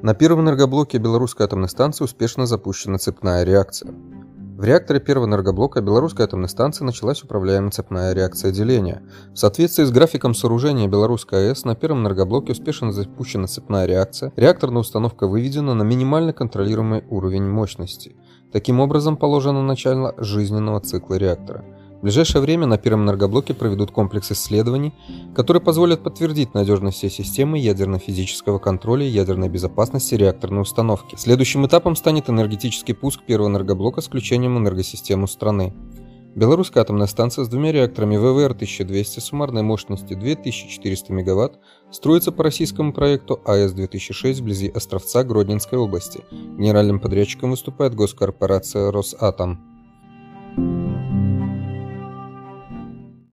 На первом энергоблоке Белорусской атомной станции успешно запущена цепная реакция. В реакторе первого энергоблока Белорусской атомной станции началась управляемая цепная реакция деления. В соответствии с графиком сооружения Белорусской АЭС на первом энергоблоке успешно запущена цепная реакция, реакторная установка выведена на минимально контролируемый уровень мощности. Таким образом положено начало жизненного цикла реактора – в ближайшее время на первом энергоблоке проведут комплекс исследований, которые позволят подтвердить надежность всей системы ядерно-физического контроля и ядерной безопасности реакторной установки. Следующим этапом станет энергетический пуск первого энергоблока с включением в энергосистему страны. Белорусская атомная станция с двумя реакторами ВВР-1200 суммарной мощностью 2400 МВт строится по российскому проекту АЭС-2006 вблизи Островца Гродненской области. Генеральным подрядчиком выступает госкорпорация «Росатом».